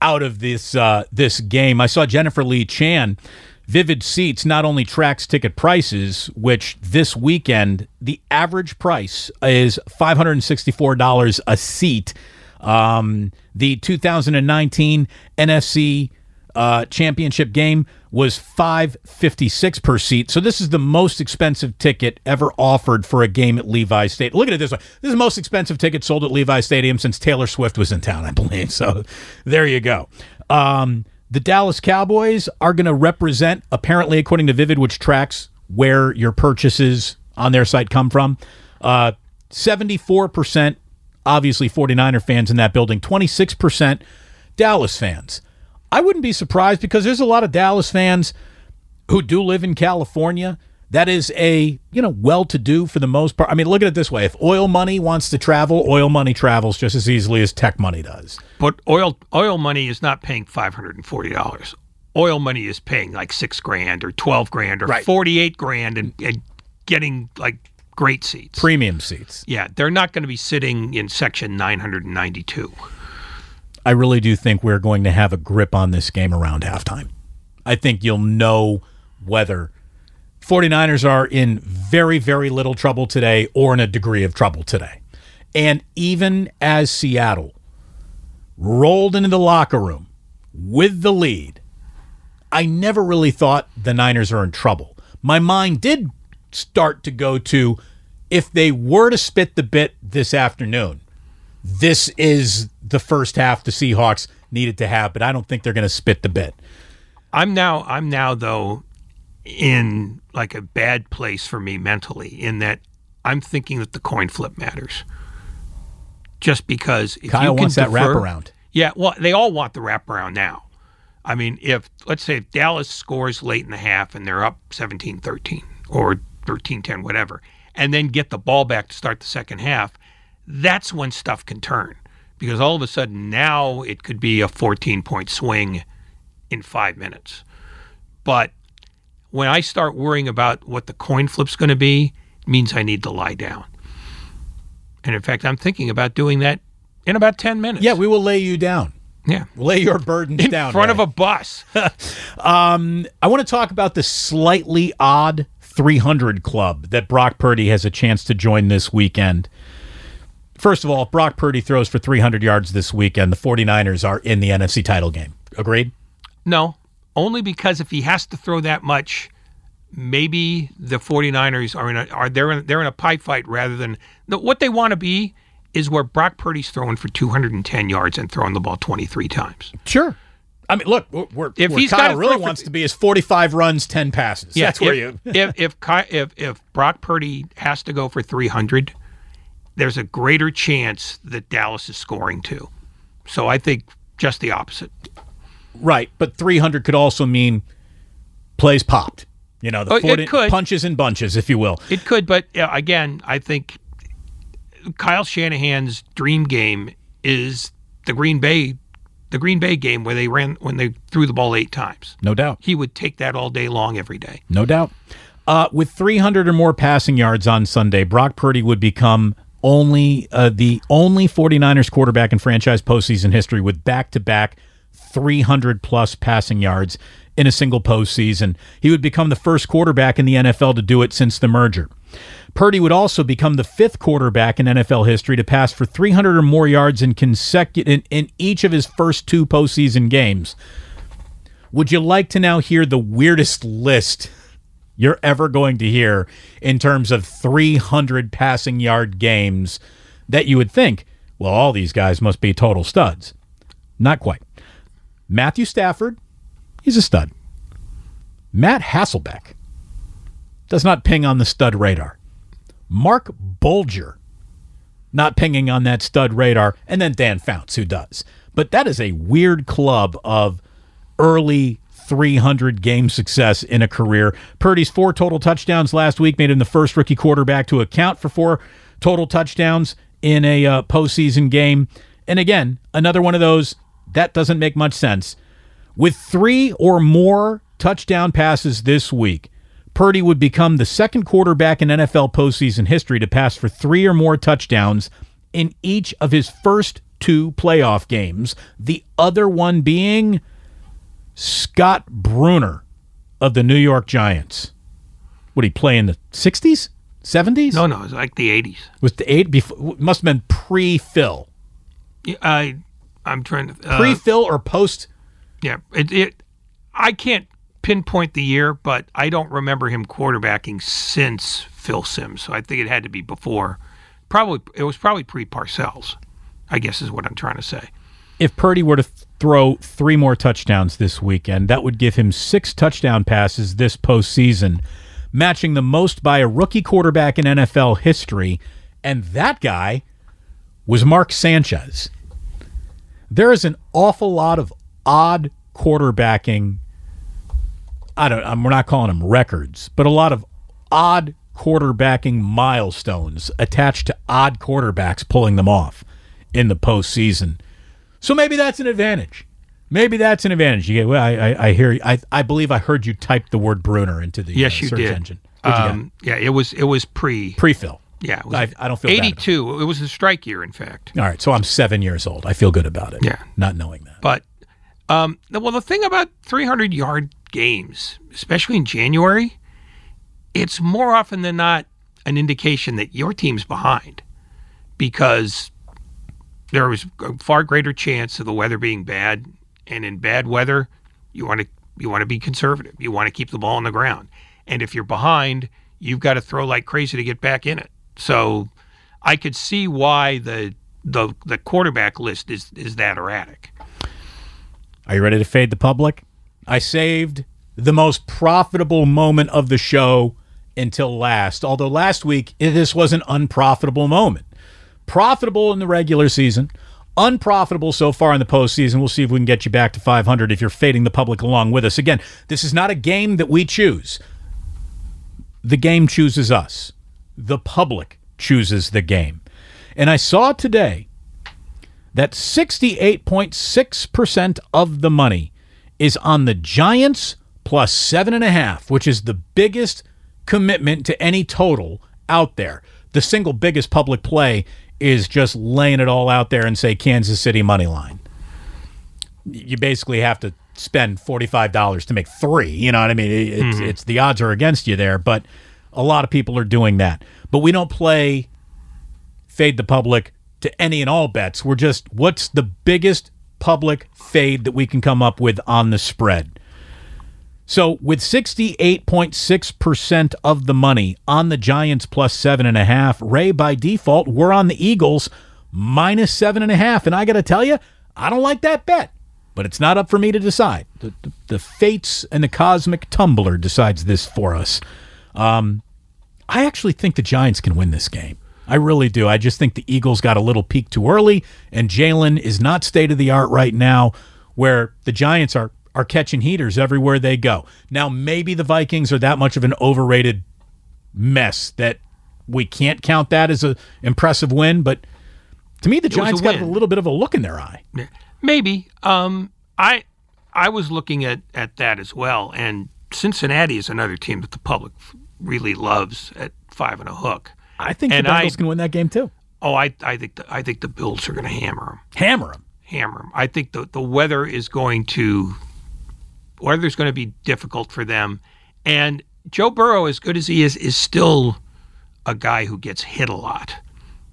out of this uh, this game. I saw Jennifer Lee Chan. Vivid Seats not only tracks ticket prices, which this weekend the average price is five hundred and sixty four dollars a seat. Um, the 2019 NFC uh, championship game was 556 per seat. So this is the most expensive ticket ever offered for a game at Levi State. Look at it this way. This is the most expensive ticket sold at Levi Stadium since Taylor Swift was in town, I believe. So there you go. Um, the Dallas Cowboys are going to represent, apparently, according to Vivid, which tracks where your purchases on their site come from. Uh, 74% obviously 49er fans in that building, 26% Dallas fans. I wouldn't be surprised because there's a lot of Dallas fans who do live in California. That is a, you know, well-to-do for the most part. I mean, look at it this way. If oil money wants to travel, oil money travels just as easily as tech money does. But oil oil money is not paying five hundred and forty dollars. Oil money is paying like six grand or twelve grand or Right. forty eight grand and, and getting like great seats. Premium seats. yeah, they're not going to be sitting in section nine hundred and ninety two. I really do think we're going to have a grip on this game around halftime. I think you'll know whether 49ers are in very, very little trouble today or in a degree of trouble today. And even as Seattle rolled into the locker room with the lead, I never really thought the Niners are in trouble. My mind did start to go to if they were to spit the bit this afternoon, this is the first half the Seahawks needed to have, but I don't think they're going to spit the bit. I'm now I'm now though in like a bad place for me mentally in that I'm thinking that the coin flip matters. Just because if Kyle you wants that defer- wraparound. Yeah, well, they all want the wraparound now. I mean, if let's say if Dallas scores late in the half and they're up 17-13 or 13-10 whatever, and then get the ball back to start the second half, that's when stuff can turn. Because all of a sudden now it could be a 14 point swing in 5 minutes. But when I start worrying about what the coin flip's going to be, it means I need to lie down. And in fact, I'm thinking about doing that in about 10 minutes. Yeah, we will lay you down. Yeah. Lay your burdens In down. In front of a bus. Um, I want to talk about the slightly odd 300 club that Brock Purdy has a chance to join this weekend. First of all, if Brock Purdy throws for 300 yards this weekend, the 49ers are in the NFC title game. Agreed? No, only because if he has to throw that much, maybe the 49ers are in a are they're in, they're in a pie fight rather than what they want to be is where Brock Purdy's throwing for 210 yards and throwing the ball 23 times. Sure. I mean, look, we're, If where he's Kyle really for- wants to be is 45 runs, 10 passes. Yeah, That's where if, you. if if Ky- if if Brock Purdy has to go for 300, there's a greater chance that Dallas is scoring too. So I think just the opposite. Right, but 300 could also mean plays popped. You know, the Oh, 40 could. punches and bunches, if you will. It could, but uh, again, I think Kyle Shanahan's dream game is the Green Bay, the Green Bay game where they ran when they threw the ball eight times. No doubt. He would take that all day long, every day. No doubt. Uh, with 300 or more passing yards on Sunday, Brock Purdy would become only uh, the only 49ers quarterback in franchise postseason history with back to back 300 plus passing yards in a single postseason. He would become the first quarterback in the NFL to do it since the merger. Purdy would also become the fifth quarterback in NFL history to pass for 300 or more yards in consecutive in, in each of his first two postseason games. Would you like to now hear the weirdest list you're ever going to hear in terms of 300 passing yard games that you would think, well, all these guys must be total studs? Not quite. Matthew Stafford, he's a stud. Matt Hasselbeck does not ping on the stud radar. Marc Bulger, not pinging on that stud radar, and then Dan Fouts, who does. But that is a weird club of early 300 game success in a career. Purdy's four total touchdowns last week made him the first rookie quarterback to account for four total touchdowns in a uh, postseason game. And again, another one of those that doesn't make much sense. With three or more touchdown passes this week, Purdy would become the second quarterback in NFL postseason history to pass for three or more touchdowns in each of his first two playoff games. The other one being Scott Brunner of the New York Giants. Would he play in the 60s? 70s? No, no, it was like the 80s. Was the eight before must have been pre-Phil. Yeah, I, I'm trying to uh, Pre-Phil or post Yeah, it, it. I can't pinpoint the year, but I don't remember him quarterbacking since Phil Simms. So I think it had to be before. Probably it was probably pre Parcells. I guess is what I'm trying to say. if Purdy were to throw three more touchdowns this weekend, that would give him six touchdown passes this postseason, matching the most by a rookie quarterback in NFL history. And that guy was Mark Sanchez. There is an awful lot of odd quarterbacking. I don't. I'm, we're not calling them records, but a lot of odd quarterbacking milestones attached to odd quarterbacks pulling them off in the postseason. So maybe that's an advantage. Maybe that's an advantage. You get, well, I, I, I hear. I, I believe I heard you type the word Brunner into the Yes, uh, you search did. engine. What'd you get? Um, yeah, it was it was pre. Pre-Phil. yeah, it was I, I don't feel bad about it. 82. It was a strike year, in fact. All right, so I'm seven years old. I feel good about it. Yeah. not knowing that. But um, well, the thing about 300 yard games, especially in January, it's more often than not an indication that your team's behind because there was a far greater chance of the weather being bad, and in bad weather, you want to you want to be conservative. You want to keep the ball on the ground, and if you're behind, you've got to throw like crazy to get back in it. So, I could see why the the the quarterback list is is that erratic. Are you ready to fade the public? I saved the most profitable moment of the show until last. Although last week this was an unprofitable moment. Profitable in the regular season, unprofitable so far in the postseason. We'll see if we can get you back to 500 if you're fading the public along with us. Again, this is not a game that we choose. The game chooses us. The public chooses the game. And I saw today that 68.6% of the money is on the Giants plus seven and a half, which is the biggest commitment to any total out there. The single biggest public play is just laying it all out there and say Kansas City money line. You basically have to spend $45 to make three. You know what I mean? It- It's, mm-hmm. it's the odds are against you there, but a lot of people are doing that. But we don't play fade the public to any and all bets. We're just what's the biggest public fade that we can come up with on the spread. So with 68.6% of the money on the Giants plus seven and a half, Ray by default, we're on the Eagles minus seven and a half. And I got to tell you, I don't like that bet, but it's not up for me to decide. The, the, the fates and the cosmic tumbler decides this for us. Um, I actually think the Giants can win this game. I really do. I just think the Eagles got a little peak too early, and Jalen is not state of the art right now, where the Giants are are catching heaters everywhere they go. Now maybe the Vikings are that much of an overrated mess that we can't count that as a impressive win, but to me the a Giants got a little bit of a look in their eye. Maybe. Um, I I was looking at, at that as well, and Cincinnati is another team that the public really loves at five and a hook. I think And the I- Bengals can win that game too. Oh, I I think the, I think the Bills are going to hammer them. Hammer them. Hammer them. I think the the weather is going to weather's going to be difficult for them, and Joe Burrow, as good as he is, is still a guy who gets hit a lot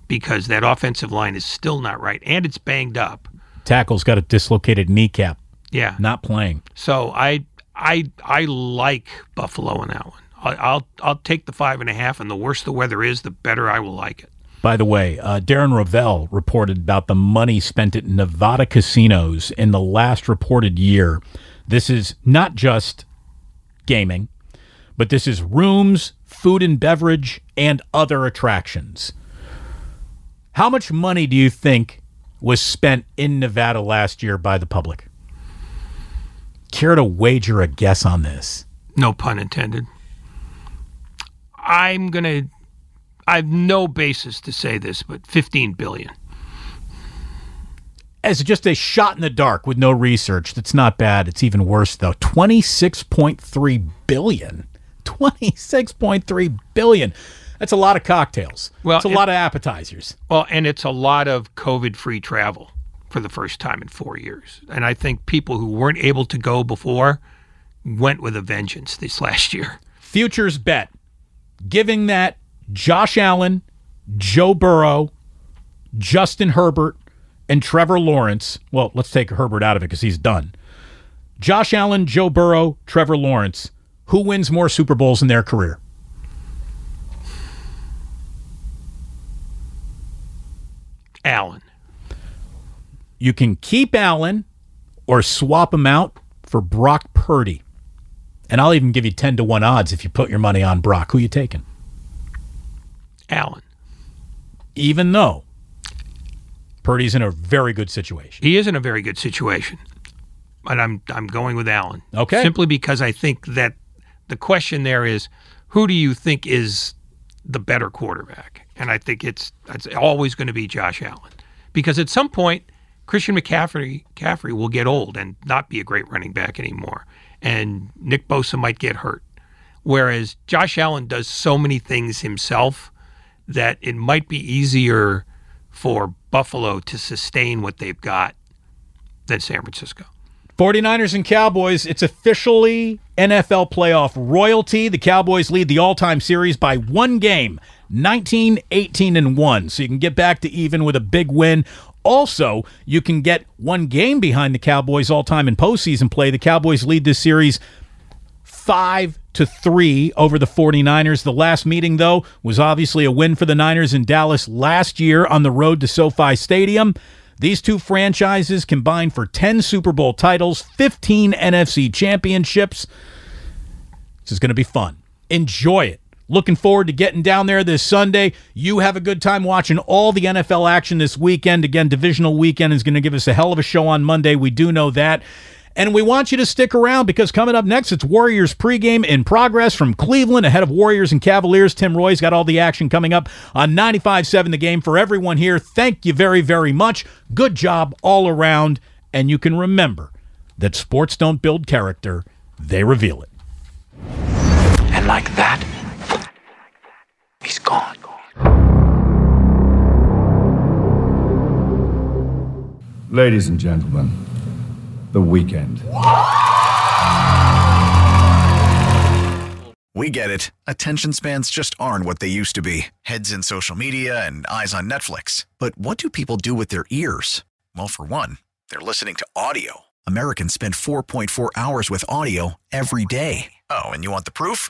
because that offensive line is still not right, and it's banged up. Tackle's got a dislocated kneecap, Yeah, not playing. So I I I like Buffalo in that one. I, I'll I'll take the five and a half, and the worse the weather is, the better I will like it. By the way, uh, Darren Rovell reported about the money spent at Nevada casinos in the last reported year. This is not just gaming, but this is rooms, food and beverage, and other attractions. How much money do you think was spent in Nevada last year by the public? care to wager a guess on this? No pun intended. I'm going to I have no basis to say this, but 15 billion. As just a shot in the dark with no research, that's not bad. It's even worse though. 26.3 billion. 26.3 billion. That's a lot of cocktails. Well, it's a it- lot of appetizers. Well, and it's a lot of COVID free travel for the first time in four years. And I think people who weren't able to go before went with a vengeance this last year. Futures bet giving that Josh Allen, Joe Burrow, Justin Herbert, and Trevor Lawrence. Well, let's take Herbert out of it because he's done. Josh Allen, Joe Burrow, Trevor Lawrence. Who wins more Super Bowls in their career? Allen. You can keep Allen or swap him out for Brock Purdy. And I'll even give you 10 to 1 odds if you put your money on Brock. Who you taking? Allen. Even though Purdy's in a very good situation. He is in a very good situation. But I'm I'm going with Allen. Okay. Simply because I think that the question there is who do you think is the better quarterback? And I think it's it's always going to be Josh Allen. Because at some point Christian McCaffrey McCaffrey will get old and not be a great running back anymore. And Nick Bosa might get hurt. Whereas Josh Allen does so many things himself that it might be easier for Buffalo to sustain what they've got than San Francisco. 49ers and Cowboys, it's officially NFL playoff royalty. The Cowboys lead the all-time series by one game, 19, 18, and 1. So you can get back to even with a big win. Also, you can get one game behind the Cowboys all-time in postseason play. The Cowboys lead this series five to three over the 49ers. The last meeting, though, was obviously a win for the Niners in Dallas last year on the road to SoFi Stadium. These two franchises combined for 10 Super Bowl titles, 15 NFC championships. This is going to be fun. Enjoy it. Looking forward to getting down there this Sunday. You have a good time watching all the NFL action this weekend. Again, divisional weekend is going to give us a hell of a show on Monday. We do know that. And we want you to stick around because coming up next, it's Warriors pregame in progress from Cleveland ahead of Warriors and Cavaliers. Tim Roye's got all the action coming up on 95.7 The Game. For everyone here, thank you very, very much. Good job all around. And you can remember that sports don't build character, they reveal it. And like that, he's gone. Ladies and gentlemen, the weekend. We get it. Attention spans just aren't what they used to be heads in social media and eyes on Netflix. But what do people do with their ears? Well, for one, they're listening to audio. Americans spend 4.4 hours with audio every day. Oh, and you want the proof?